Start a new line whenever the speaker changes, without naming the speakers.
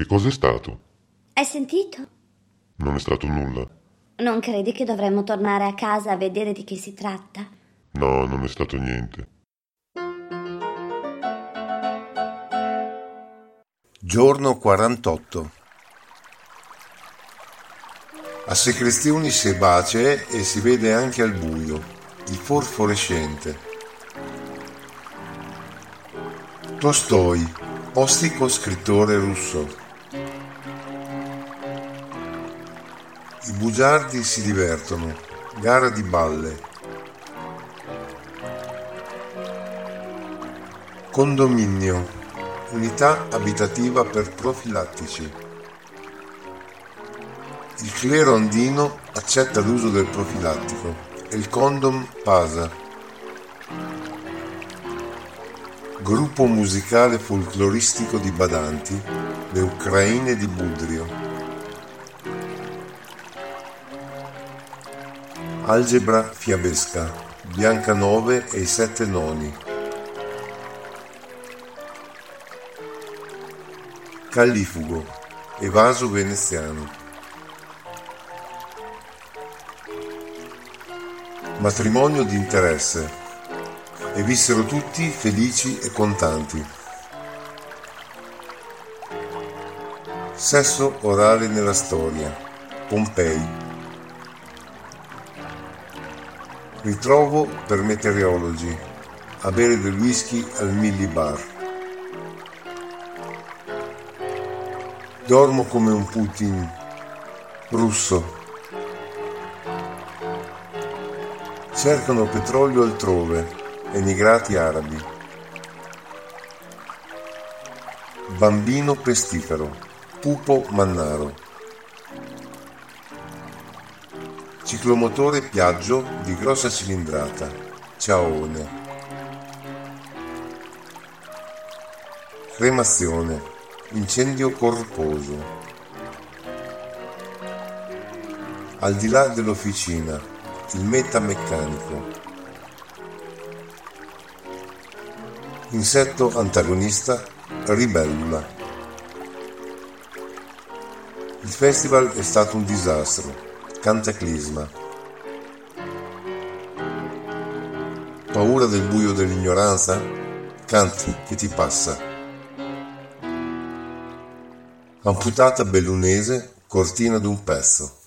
Che cos'è stato?
Hai sentito?
Non è stato nulla.
Non credi che dovremmo tornare a casa a vedere di che si tratta?
No, non è stato niente.
Giorno 48 A Secrestioni si bace e si vede anche al buio, il fosforescente. Tolstoi, ostico scrittore russo. I bugiardi si divertono, gara di balle. Condominio, unità abitativa per profilattici. Il clero andino accetta l'uso del profilattico e il condom pasa. Gruppo musicale folcloristico di badanti, le Ucraine di Budrio. Algebra fiabesca, Biancanove e i sette noni. Callifugo, evaso veneziano. Matrimonio di interesse. E vissero tutti felici e contanti. Sesso orale nella storia. Pompei. Ritrovo per meteorologi. A bere del whisky al millibar. Dormo come un Putin russo. Cercano petrolio altrove, emigrati arabi. Bambino pestifero, pupo mannaro. Ciclomotore Piaggio di grossa cilindrata, Ciaone. Cremazione, incendio corposo. Al di là dell'officina, il metameccanico. Insetto antagonista, ribellula. Il festival è stato un disastro, cantaclisma. Paura del buio dell'ignoranza? Canti che ti passa. Amputata bellunese, cortina d'un pezzo.